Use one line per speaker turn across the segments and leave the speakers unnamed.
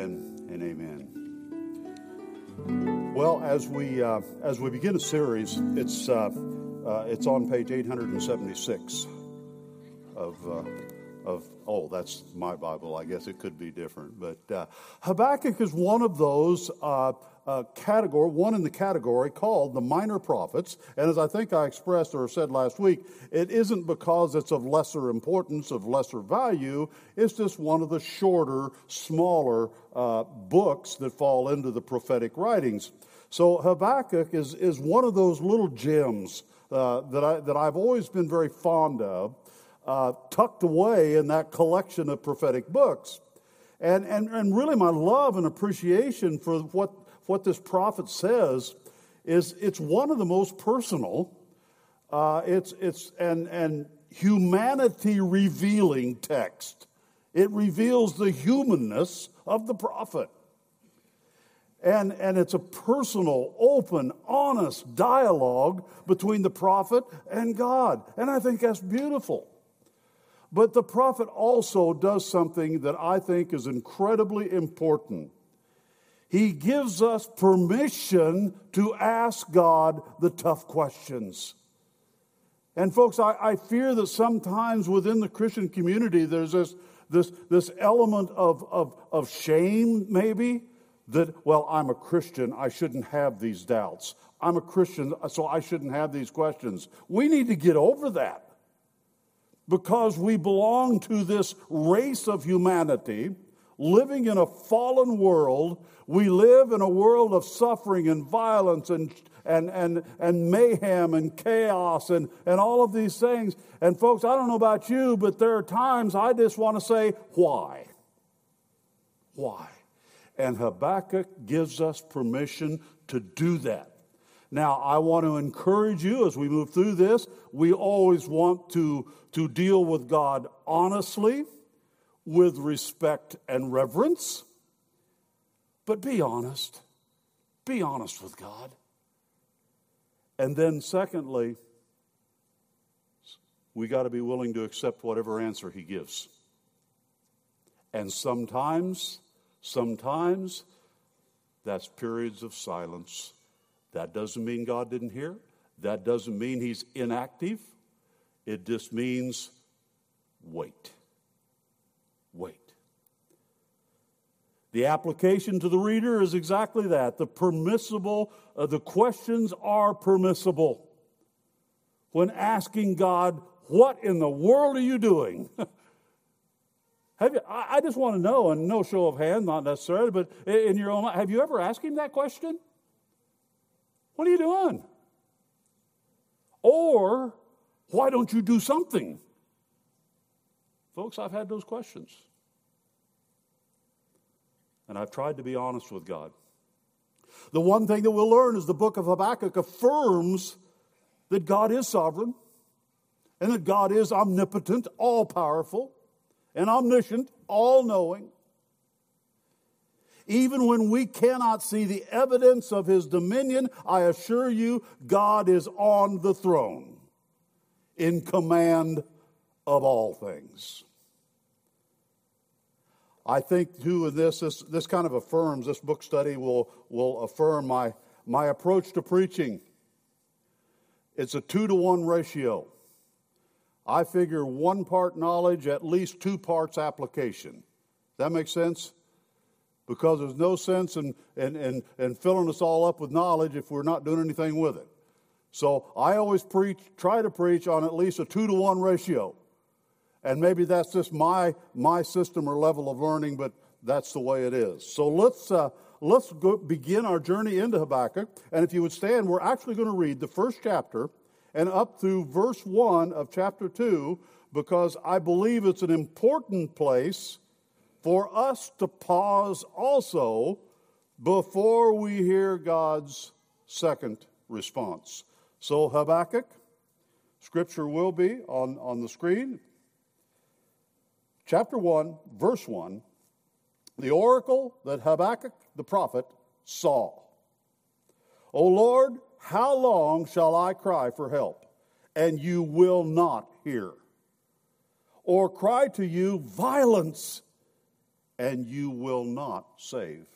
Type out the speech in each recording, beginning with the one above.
Amen and amen. Well, as we uh, as we begin a series, it's uh, uh, it's on page 876 of uh, of oh, that's my Bible. I guess it could be different, but uh, Habakkuk is one of those uh, category, one in the category called the minor prophets. And as I think I expressed or said last week, it isn't because it's of lesser importance, of lesser value. It's just one of the shorter, smaller uh, books that fall into the prophetic writings. So Habakkuk is, is one of those little gems uh, that, I, that I've always been very fond of, uh, tucked away in that collection of prophetic books. And, and, and really, my love and appreciation for what what this prophet says is it's one of the most personal, uh, it's, it's and, and humanity revealing text. It reveals the humanness of the prophet. And, and it's a personal, open, honest dialogue between the prophet and God. And I think that's beautiful. But the prophet also does something that I think is incredibly important. He gives us permission to ask God the tough questions. And, folks, I, I, fear that sometimes within the Christian community there's this, this, this element of, of, of shame, maybe, that, well, I'm a Christian, I shouldn't have these doubts. I'm a Christian, so I shouldn't have these questions. We need to get over that because we belong to this race of humanity living in a fallen world. We live in a world of suffering and violence and, and, and, and mayhem and chaos and, and all of these things. And, folks, I don't know about you, but there are times I just want to say, why? Why? And Habakkuk gives us permission to do that. Now, I want to encourage you as we move through this. We always want to, to deal with God honestly with respect and reverence. But be honest. Be honest with God. And then, secondly, we got to be willing to accept whatever answer He gives. And sometimes, sometimes, that's periods of silence. That doesn't mean God didn't hear. That doesn't mean He's inactive. It just means wait. Wait. The application to the reader is exactly that. The permissible, uh, the questions are permissible. When asking God, what in the world are you doing? have you, I, I just want to know, and no show of hands, not necessarily, but in your own have you ever asked him that question? What are you doing? Or, why don't you do something? Folks, I've had those questions. And I've tried to be honest with God. The one thing that we'll learn is the book of Habakkuk affirms that God is sovereign and that God is omnipotent, all powerful, and omniscient, all knowing. Even when we cannot see the evidence of his dominion, I assure you, God is on the throne in command of all things. I think too in this, this, this kind of affirms, this book study will, will affirm my, my approach to preaching. It's a two to one ratio. I figure one part knowledge, at least two parts application. That makes sense? Because there's no sense in, in, in, in filling us all up with knowledge if we're not doing anything with it. So I always preach, try to preach on at least a two to one ratio. And maybe that's just my, my system or level of learning, but that's the way it is. So let's, uh, let's go begin our journey into Habakkuk. And if you would stand, we're actually going to read the first chapter and up through verse 1 of chapter 2 because I believe it's an important place for us to pause also before we hear God's second response. So, Habakkuk, scripture will be on, on the screen chapter 1, verse 1, the oracle that Habakkuk the prophet saw. O Lord, how long shall I cry for help, and you will not hear? Or cry to you violence, and you will not save.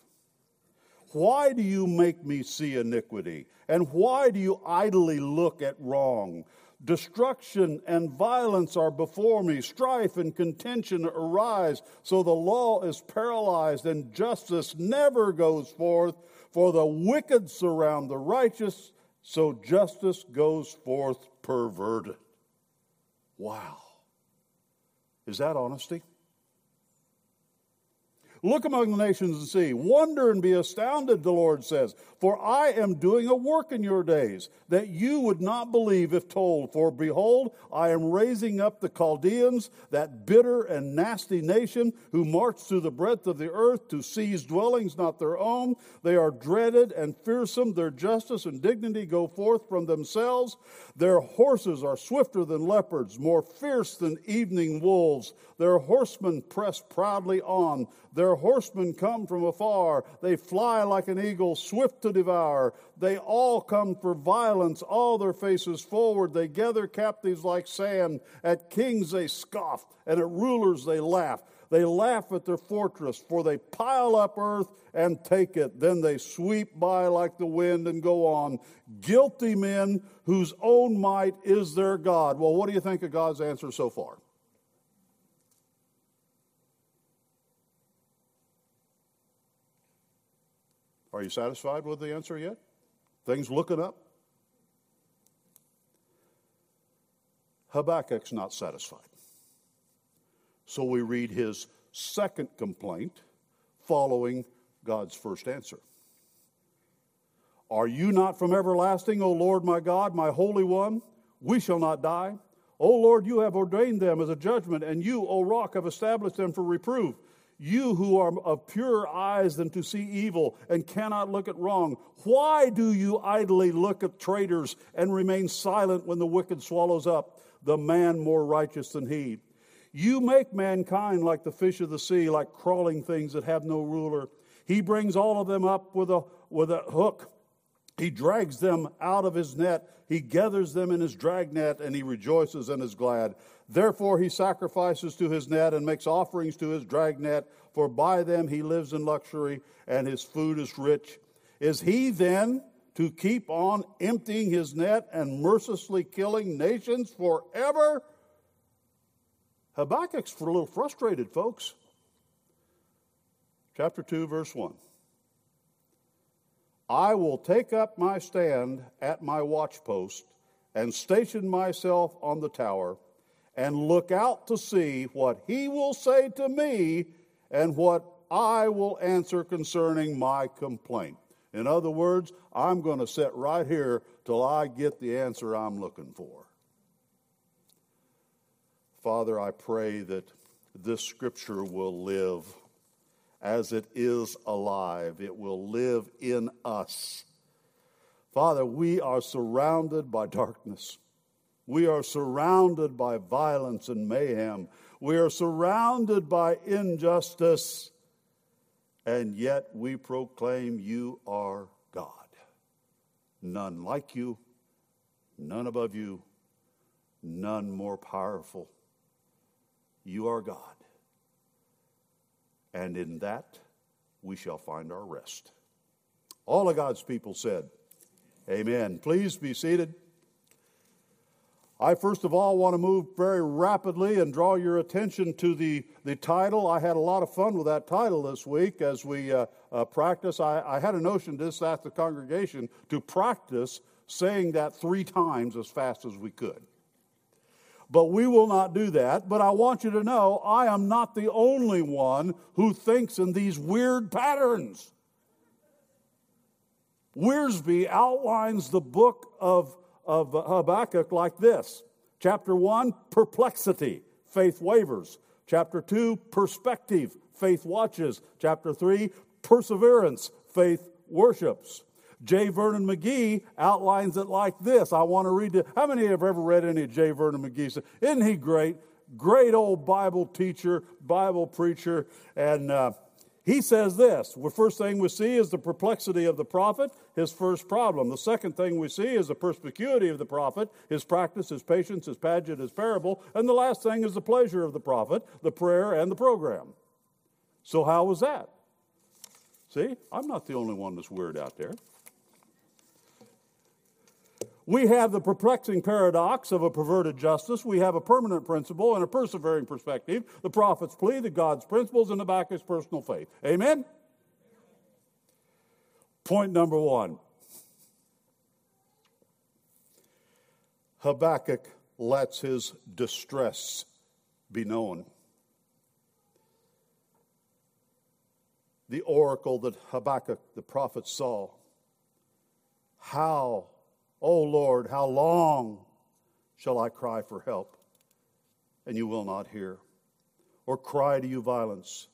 Why do you make me see iniquity? And why do you idly look at wrong? Destruction and violence are before me. Strife and contention arise. So the law is paralyzed and justice never goes forth. For the wicked surround the righteous, so justice goes forth perverted. Wow. Is that honesty? Look among the nations and see. Wonder and be astounded, the Lord says. For I am doing a work in your days that you would not believe if told. For behold, I am raising up the Chaldeans, that bitter and nasty nation who march through the breadth of the earth to seize dwellings not their own. They are dreaded and fearsome. Their justice and dignity go forth from themselves. Their horses are swifter than leopards, more fierce than evening wolves. Their horsemen press proudly on. Their horsemen come from afar. They fly like an eagle, swift to devour. They all come for violence, all their faces forward. They gather captives like sand. At kings they scoff, and at rulers they laugh. They laugh at their fortress, for they pile up earth and take it. Then they sweep by like the wind and go on. Guilty men whose own might is their God. Well, what do you think of God's answer so far? Are you satisfied with the answer yet? Things looking up? Habakkuk's not satisfied. So we read his second complaint following God's first answer. Are you not from everlasting, O Lord my God, my Holy One? We shall not die. O Lord, you have ordained them as a judgment, and you, O rock, have established them for reproof. You who are of purer eyes than to see evil and cannot look at wrong, why do you idly look at traitors and remain silent when the wicked swallows up the man more righteous than he? You make mankind like the fish of the sea, like crawling things that have no ruler. He brings all of them up with a, with a hook. He drags them out of his net. He gathers them in his dragnet, and he rejoices and is glad. Therefore, he sacrifices to his net and makes offerings to his dragnet, for by them he lives in luxury, and his food is rich. Is he then to keep on emptying his net and mercilessly killing nations forever? Habakkuk's a little frustrated, folks. Chapter 2, verse 1. I will take up my stand at my watchpost and station myself on the tower and look out to see what he will say to me and what I will answer concerning my complaint. In other words, I'm going to sit right here till I get the answer I'm looking for. Father, I pray that this scripture will live as it is alive, it will live in us. Father, we are surrounded by darkness. We are surrounded by violence and mayhem. We are surrounded by injustice. And yet we proclaim you are God. None like you, none above you, none more powerful. You are God. And in that we shall find our rest. All of God's people said, Amen. Please be seated. I first of all want to move very rapidly and draw your attention to the, the title. I had a lot of fun with that title this week as we uh, uh, practice. I, I, had a notion to ask the congregation to practice saying that three times as fast as we could. But we will not do that. But I want you to know I am not the only one who thinks in these weird patterns. Wiersbe outlines the book of of Habakkuk like this Chapter 1, perplexity, faith wavers. Chapter 2, perspective, faith watches. Chapter 3, perseverance, faith worships. J. Vernon McGee outlines it like this. I want to read it. How many have ever read any of J. Vernon McGee? Isn't he great? Great old Bible teacher, Bible preacher, and uh, he says this the first thing we see is the perplexity of the prophet, his first problem. The second thing we see is the perspicuity of the prophet, his practice, his patience, his pageant, his parable. And the last thing is the pleasure of the prophet, the prayer and the program. So, how was that? See, I'm not the only one that's weird out there. We have the perplexing paradox of a perverted justice. We have a permanent principle and a persevering perspective. The prophet's plea, the God's principles, and the is personal faith. Amen? Point number one Habakkuk lets his distress be known. The oracle that Habakkuk the prophet saw. How O Lord, how long shall I cry for help, and you will not hear? Or cry to you violence,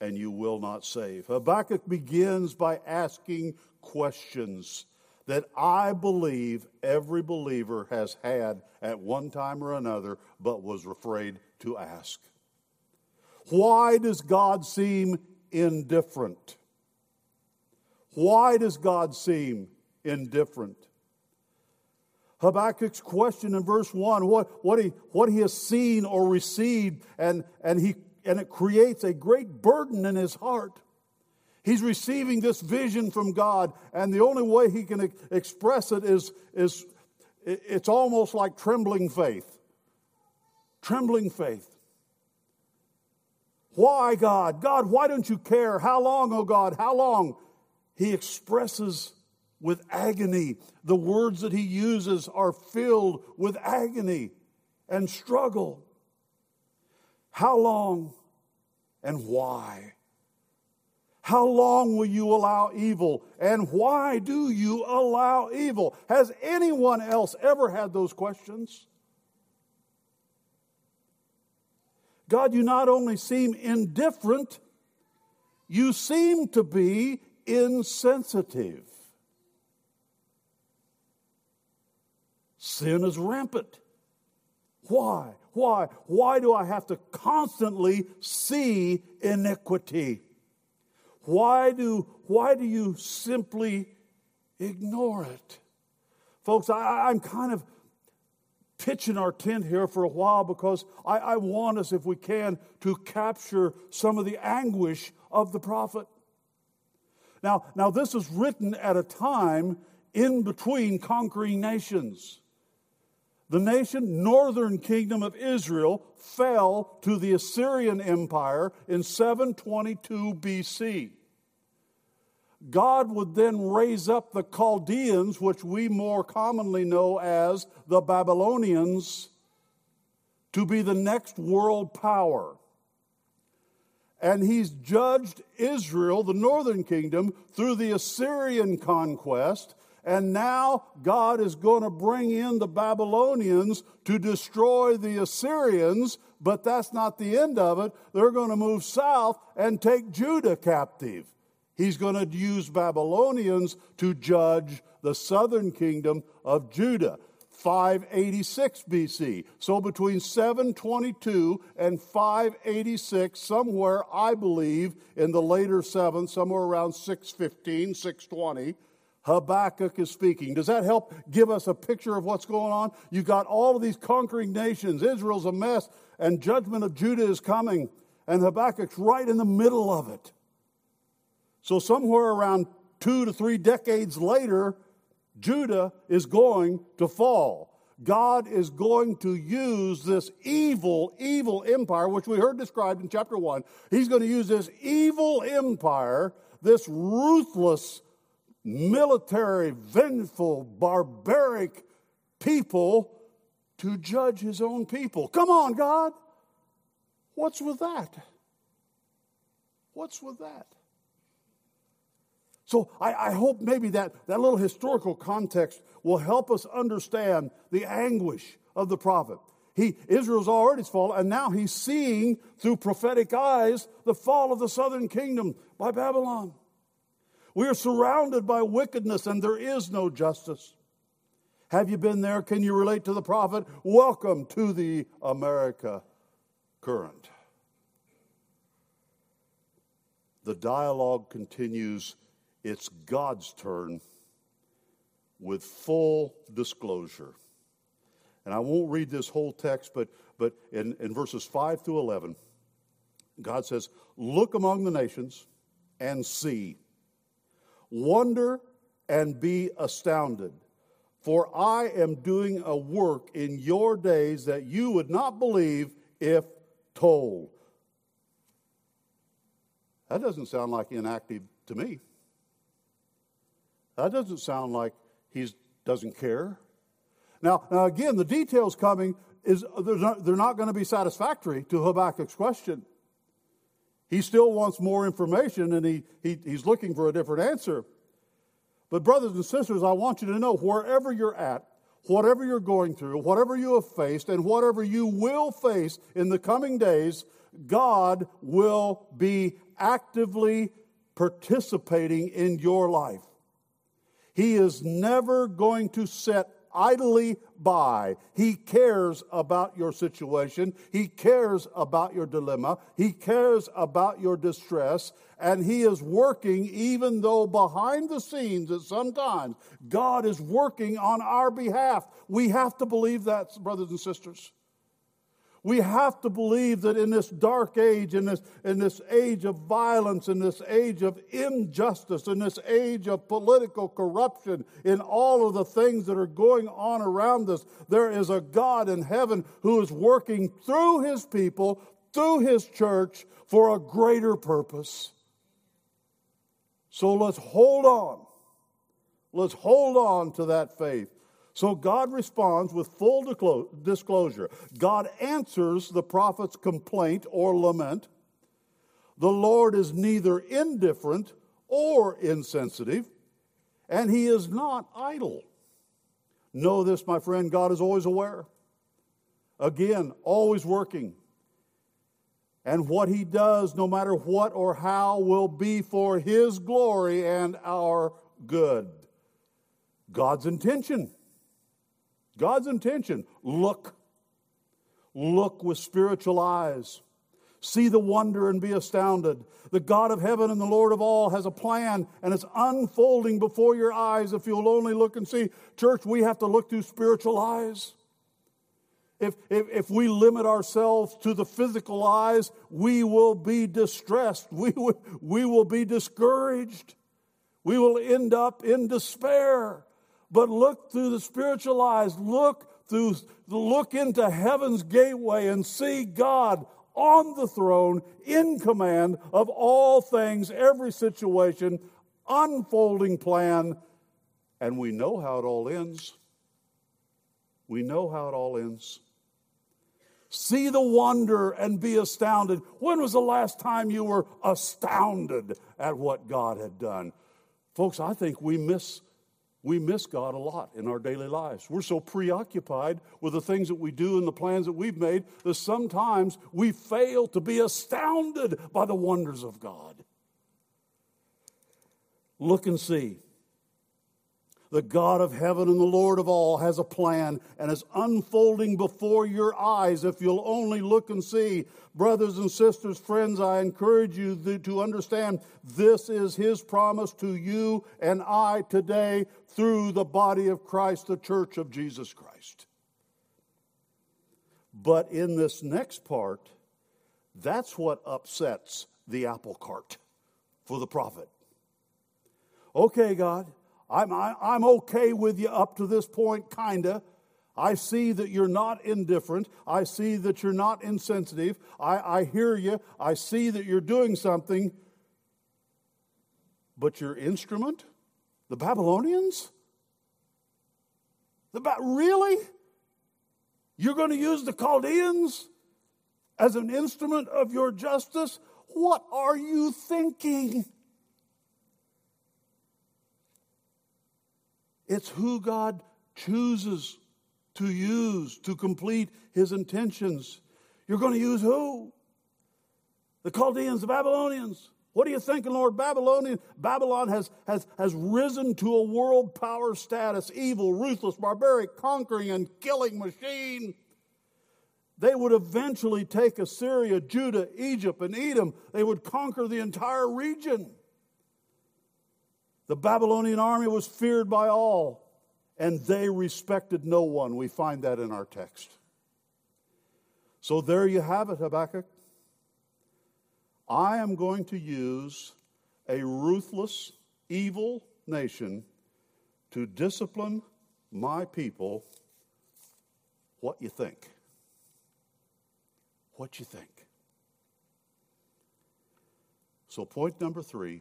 and you will not save? Habakkuk begins by asking questions that I believe every believer has had at one time or another, but was afraid to ask. Why does God seem indifferent? Why does God seem indifferent? Habakkuk's question in verse 1, what, what, he, what he has seen or received, and, and, he, and it creates a great burden in his heart. He's receiving this vision from God, and the only way he can express it is, is it's almost like trembling faith. Trembling faith. Why, God? God, why don't you care? How long, oh God? How long? He expresses with agony. The words that he uses are filled with agony and struggle. How long and why? How long will you allow evil? And why do you allow evil? Has anyone else ever had those questions? God, you not only seem indifferent, you seem to be insensitive. Sin is rampant. Why? Why? Why do I have to constantly see iniquity? Why do, why do you simply ignore it? Folks, I, am kind of pitching our tent here for a while because I, I want us, if we can, to capture some of the anguish of the prophet. Now, now, this is written at a time in between conquering nations. The nation, northern kingdom of Israel, fell to the Assyrian Empire in 722 BC. God would then raise up the Chaldeans, which we more commonly know as the Babylonians, to be the next world power. And he's judged Israel, the northern kingdom, through the Assyrian conquest and now God is going to bring in the Babylonians to destroy the Assyrians, but that's not the end of it. They're going to move south and take Judah captive. He's going to use Babylonians to judge the southern kingdom of Judah. 586 BC. So between 722 and 586, somewhere, I believe, in the later 7th, somewhere around 615, 620, Habakkuk is speaking. Does that help give us a picture of what's going on? You've got all of these conquering nations. Israel's a mess, and judgment of Judah is coming, and Habakkuk's right in the middle of it. So, somewhere around two to three decades later, Judah is going to fall. God is going to use this evil, evil empire, which we heard described in chapter 1. He's going to use this evil empire, this ruthless military, vengeful, barbaric people to judge his own people. Come on, God. What's with that? What's with that? So I, I, hope maybe that, that little historical context will help us understand the anguish of the prophet. He, Israel's already fallen, and now he's seeing through prophetic eyes the fall of the southern kingdom by Babylon. We are surrounded by wickedness and there is no justice. Have you been there? Can you relate to the prophet? Welcome to the America current. The dialogue continues. It's God's turn with full disclosure. And I won't read this whole text, but, but in, in verses 5 through 11, God says, Look among the nations and see. Wonder and be astounded. For I am doing a work in your days that you would not believe if told. That doesn't sound like inactive to me. That doesn't sound like he doesn't care. Now, now again, the details coming is they're not, they're not going to be satisfactory to Habakkuk's question. He still wants more information and he, he, he's looking for a different answer. But, brothers and sisters, I want you to know wherever you're at, whatever you're going through, whatever you have faced, and whatever you will face in the coming days, God will be actively participating in your life. He is never going to set idly by. He cares about your situation. He cares about your dilemma. He cares about your distress. And He is working, even though behind the scenes at sometimes God is working on our behalf. We have to believe that, brothers and sisters. We have to believe that in this dark age, in this, in this age of violence, in this age of injustice, in this age of political corruption, in all of the things that are going on around us, there is a God in heaven who is working through his people, through his church, for a greater purpose. So let's hold on. Let's hold on to that faith. So God responds with full disclosure. God answers the prophet's complaint or lament. The Lord is neither indifferent or insensitive, and he is not idle. Know this, my friend, God is always aware. Again, always working. And what he does, no matter what or how, will be for his glory and our good. God's intention. God's intention look. Look with spiritual eyes. See the wonder and be astounded. The God of heaven and the Lord of all has a plan and it's unfolding before your eyes if you'll only look and see. Church, we have to look through spiritual eyes. If, if, if we limit ourselves to the physical eyes, we will be distressed. We, will, we will be discouraged. We will end up in despair but look through the spiritual eyes. Look through, look into heaven's gateway and see God on the throne, in command of all things, every situation, unfolding plan. And we know how it all ends. We know how it all ends. See the wonder and be astounded. When was the last time you were astounded at what God had done? Folks, I think we miss we miss God a lot in our daily lives. We're so preoccupied with the things that we do and the plans that we've made that sometimes we fail to be astounded by the wonders of God. Look and see. The God of heaven and the Lord of all has a plan and is unfolding before your eyes if you'll only look and see. Brothers and sisters, friends, I encourage you to understand this is His promise to you and I today through the body of Christ, the church of Jesus Christ. But in this next part, that's what upsets the apple cart for the prophet. Okay, God, I'm, I, I'm okay with you up to this point, kinda. I see that you're not indifferent. I see that you're not insensitive. I, I hear you. I see that you're doing something. But your instrument, the Babylonians? The ba- really? You're going to use the Chaldeans as an instrument of your justice? What are you thinking? It's who God chooses to use to complete his intentions. You're going to use who? The Chaldeans, the Babylonians. What are you thinking, Lord? Babylonian, Babylon has, has, has risen to a world power status, evil, ruthless, barbaric, conquering, and killing machine. They would eventually take Assyria, Judah, Egypt, and Edom. They would conquer the entire region. The Babylonian army was feared by all, and they respected no one. We find that in our text. So there you have it, Habakkuk. I am going to use a ruthless, evil nation to discipline my people. What you think? What you think? So, point number three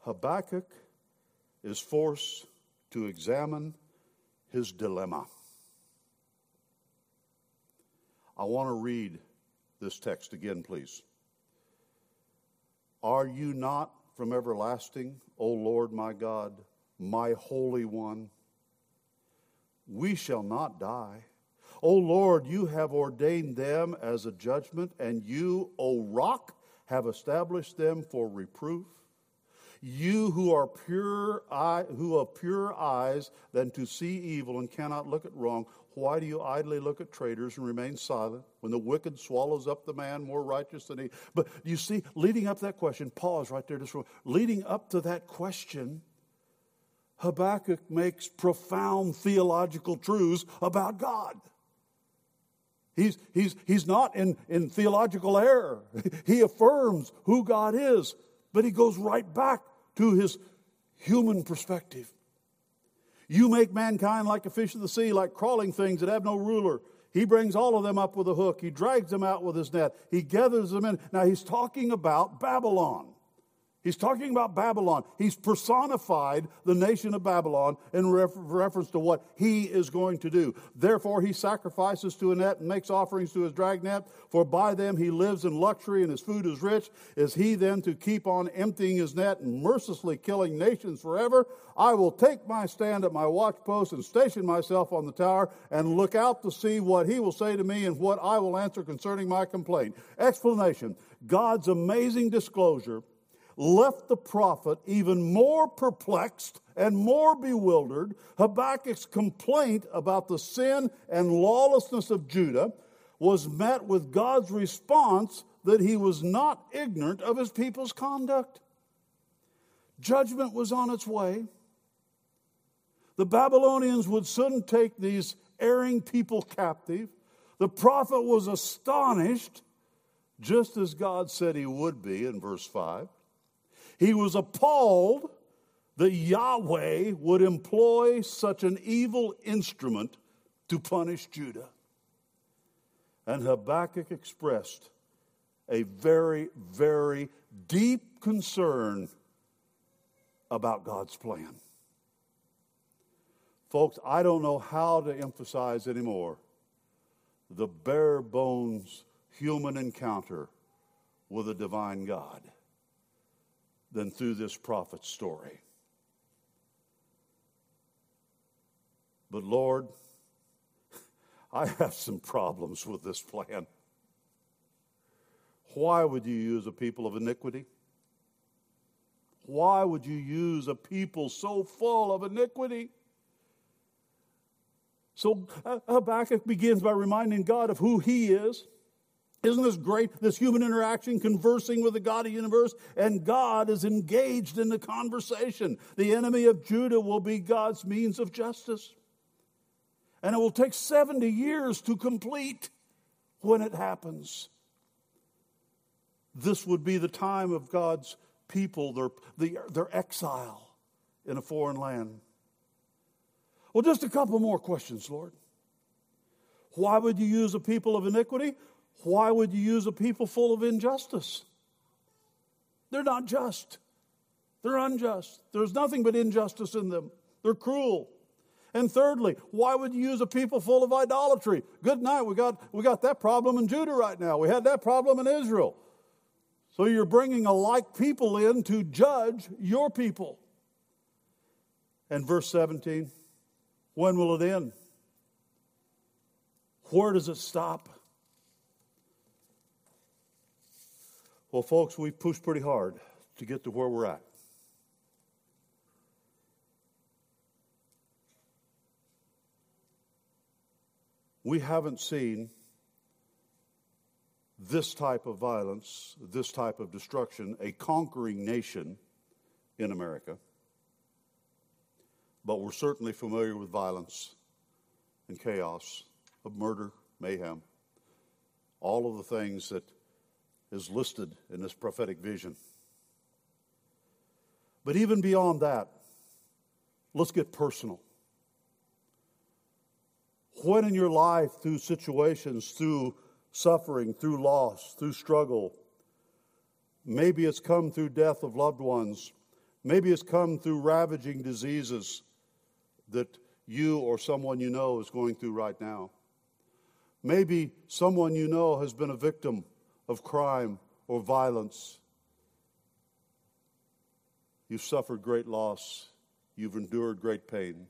Habakkuk is forced to examine his dilemma. I want to read this text again, please. Are you not from everlasting, O Lord my God, my Holy One? We shall not die. O Lord, you have ordained them as a judgment, and you, O rock, have established them for reproof. You who are pure eye, who have pure eyes than to see evil and cannot look at wrong, why do you idly look at traitors and remain silent when the wicked swallows up the man more righteous than he? But you see, leading up that question, pause right there. Just leading up to that question, Habakkuk makes profound theological truths about God. He's, he's, he's not in, in theological error. He affirms who God is, but he goes right back to his human perspective. You make mankind like a fish of the sea, like crawling things that have no ruler. He brings all of them up with a hook. He drags them out with his net. He gathers them in. Now he's talking about Babylon. He's talking about Babylon. He's personified the nation of Babylon in ref- reference to what he is going to do. Therefore, he sacrifices to a net and makes offerings to his dragnet, for by them he lives in luxury and his food is rich. Is he then to keep on emptying his net and mercilessly killing nations forever? I will take my stand at my watchpost and station myself on the tower and look out to see what he will say to me and what I will answer concerning my complaint. Explanation God's amazing disclosure left the prophet even more perplexed and more bewildered. Habakkuk's complaint about the sin and lawlessness of Judah was met with God's response that he was not ignorant of his people's conduct. Judgment was on its way. The Babylonians would soon take these erring people captive. The prophet was astonished, just as God said he would be in verse 5. He was appalled that Yahweh would employ such an evil instrument to punish Judah. And Habakkuk expressed a very, very deep concern about God's plan. Folks, I don't know how to emphasize anymore the bare bones human encounter with a divine God than through this prophet's story. But Lord, I have some problems with this plan. Why would you use a people of iniquity? Why would you use a people so full of iniquity? So uh, Habakkuk begins by reminding God of who he is isn't this great? This human interaction, conversing with the God of the universe, and God is engaged in the conversation. The enemy of Judah will be God's means of justice. And it will take 70 years to complete when it happens. This would be the time of God's people, their, their exile in a foreign land. Well, just a couple more questions, Lord. Why would you use a people of iniquity? Why would you use a people full of injustice? They're not just. They're unjust. There's nothing but injustice in them. They're cruel. And thirdly, why would you use a people full of idolatry? Good night. We got, we got that problem in Judah right now. We had that problem in Israel. So you're bringing a like people in to judge your people. And verse 17, when will it end? Where does it stop? Well, folks, we've pushed pretty hard to get to where we're at. We haven't seen this type of violence, this type of destruction, a conquering nation in America. But we're certainly familiar with violence and chaos, of murder, mayhem, all of the things that is listed in this prophetic vision. But even beyond that, let's get personal. When in your life, through situations, through suffering, through loss, through struggle, maybe it's come through death of loved ones, maybe it's come through ravaging diseases that you or someone you know is going through right now. Maybe someone you know has been a victim of crime or violence. You've suffered great loss. You've endured great pain.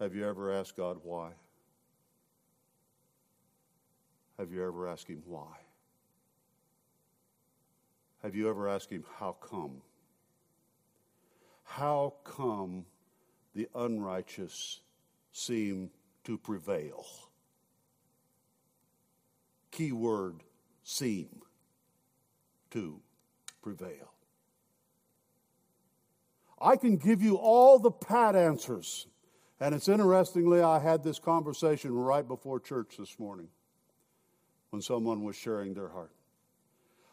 Have you ever asked God why? Have you ever asked Him why? Have you ever asked Him, how come? How come the unrighteous seem to prevail? Key word seem to prevail. I can give you all the pat answers. And it's interestingly, I had this conversation right before church this morning when someone was sharing their heart.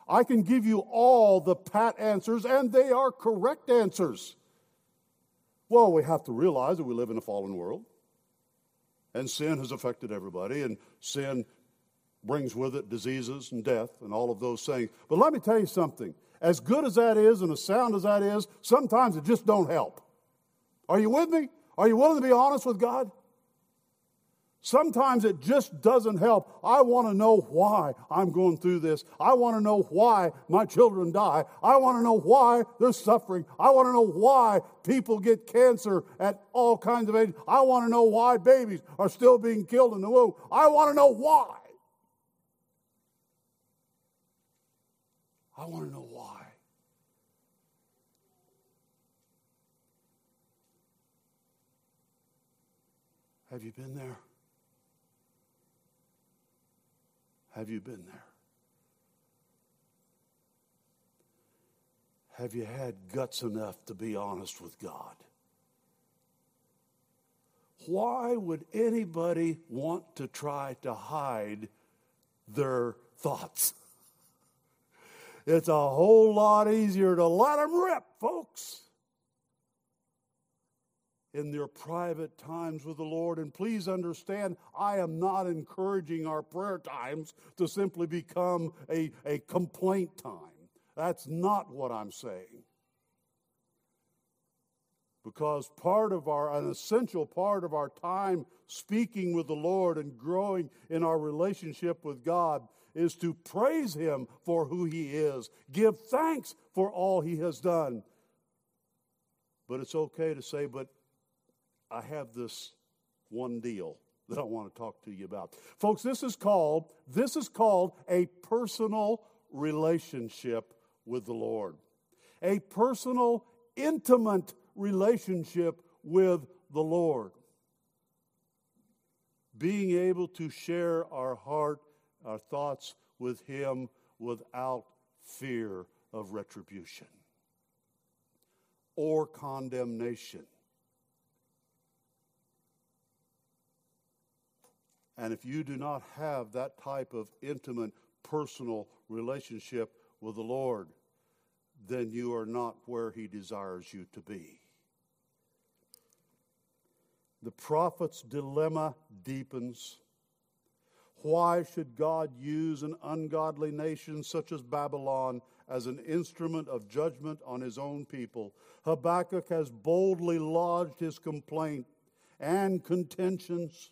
I can give you all the pat answers, and they are correct answers. Well, we have to realize that we live in a fallen world, and sin has affected everybody, and sin brings with it diseases and death and all of those things. But let me tell you something. As good as that is and as sound as that is, sometimes it just don't help. Are you with me? Are you willing to be honest with God? Sometimes it just doesn't help. I want to know why I'm going through this. I want to know why my children die. I want to know why they're suffering. I want to know why people get cancer at all kinds of ages. I want to know why babies are still being killed in the womb. I want to know why. I want to know why. Have you been there? Have you been there? Have you had guts enough to be honest with God? Why would anybody want to try to hide their thoughts? It's a whole lot easier to let them rip, folks in their private times with the Lord. And please understand, I am not encouraging our prayer times to simply become a, a complaint time. That's not what I'm saying. Because part of our, an essential part of our time speaking with the Lord and growing in our relationship with God is to praise Him for who He is, give thanks for all He has done. But it's okay to say, but I have this one deal that I want to talk to you about. Folks, this is called this is called a personal relationship with the Lord. A personal intimate relationship with the Lord. Being able to share our heart, our thoughts with him without fear of retribution or condemnation. And if you do not have that type of intimate, personal relationship with the Lord, then you are not where He desires you to be. The prophet's dilemma deepens. Why should God use an ungodly nation such as Babylon as an instrument of judgment on his own people? Habakkuk has boldly lodged his complaint and contentions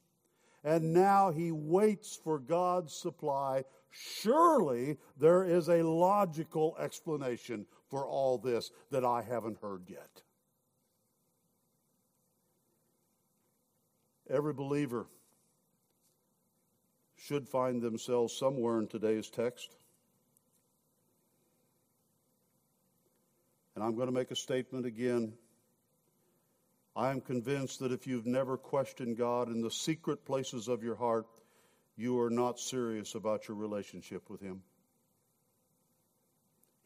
and now he waits for God's supply. Surely there is a logical explanation for all this that I haven't heard yet. Every believer should find themselves somewhere in today's text. And I'm going to make a statement again I am convinced that if you've never questioned God in the secret places of your heart, you are not serious about your relationship with Him.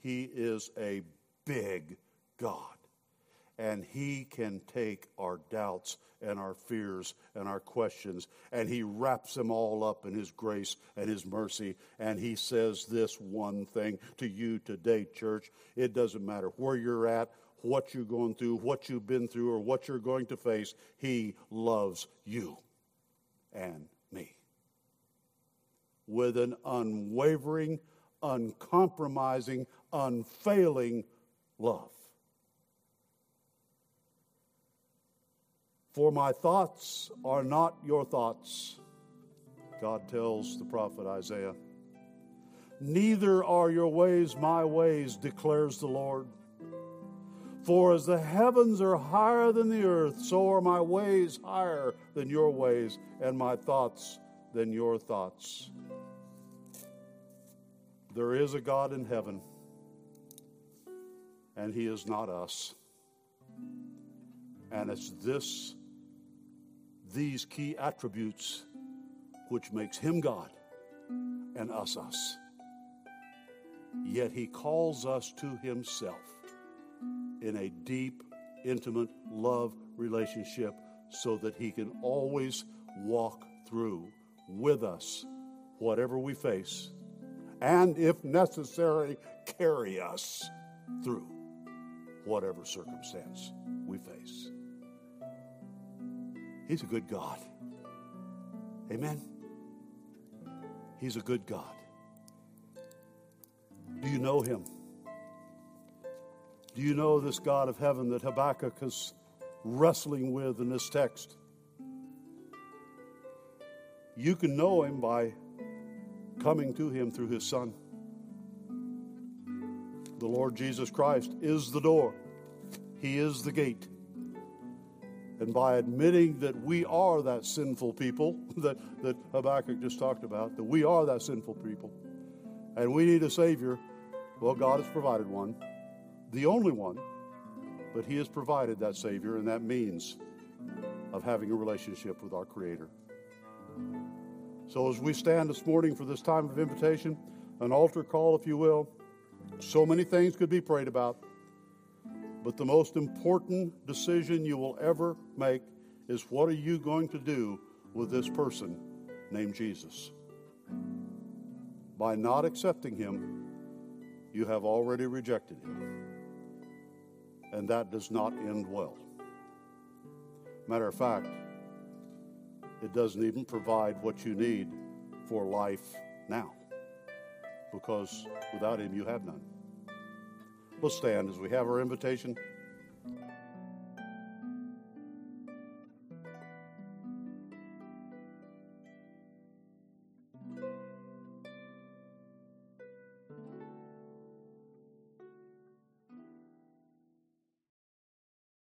He is a big God, and He can take our doubts and our fears and our questions, and He wraps them all up in His grace and His mercy. And He says this one thing to you today, church. It doesn't matter where you're at, what you're going through, what you've been through, or what you're going to face. He loves you and me with an unwavering, uncompromising, unfailing love. For my thoughts are not your thoughts, God tells the prophet Isaiah. Neither are your ways my ways, declares the Lord. For as the heavens are higher than the earth, so are my ways higher than your ways, and my thoughts than your thoughts. There is a God in heaven, and He is not us. And it's this, these key attributes which makes Him God and us us. Yet He calls us to Himself in a deep, intimate love relationship so that He can always walk through with us whatever we face and, if necessary, carry us through whatever circumstance we face. He's a good God. Amen. He's a good God. Do you know him? Do you know this God of heaven that Habakkuk is wrestling with in this text? You can know him by coming to him through his Son. The Lord Jesus Christ is the door, he is the gate. And by admitting that we are that sinful people that, that Habakkuk just talked about, that we are that sinful people, and we need a Savior, well, God has provided one, the only one, but He has provided that Savior and that means of having a relationship with our Creator. So, as we stand this morning for this time of invitation, an altar call, if you will, so many things could be prayed about. But the most important decision you will ever make is what are you going to do with this person named Jesus? By not accepting him, you have already rejected him. And that does not end well. Matter of fact, it doesn't even provide what you need for life now. Because without Him, you have none. We'll stand as we have our invitation.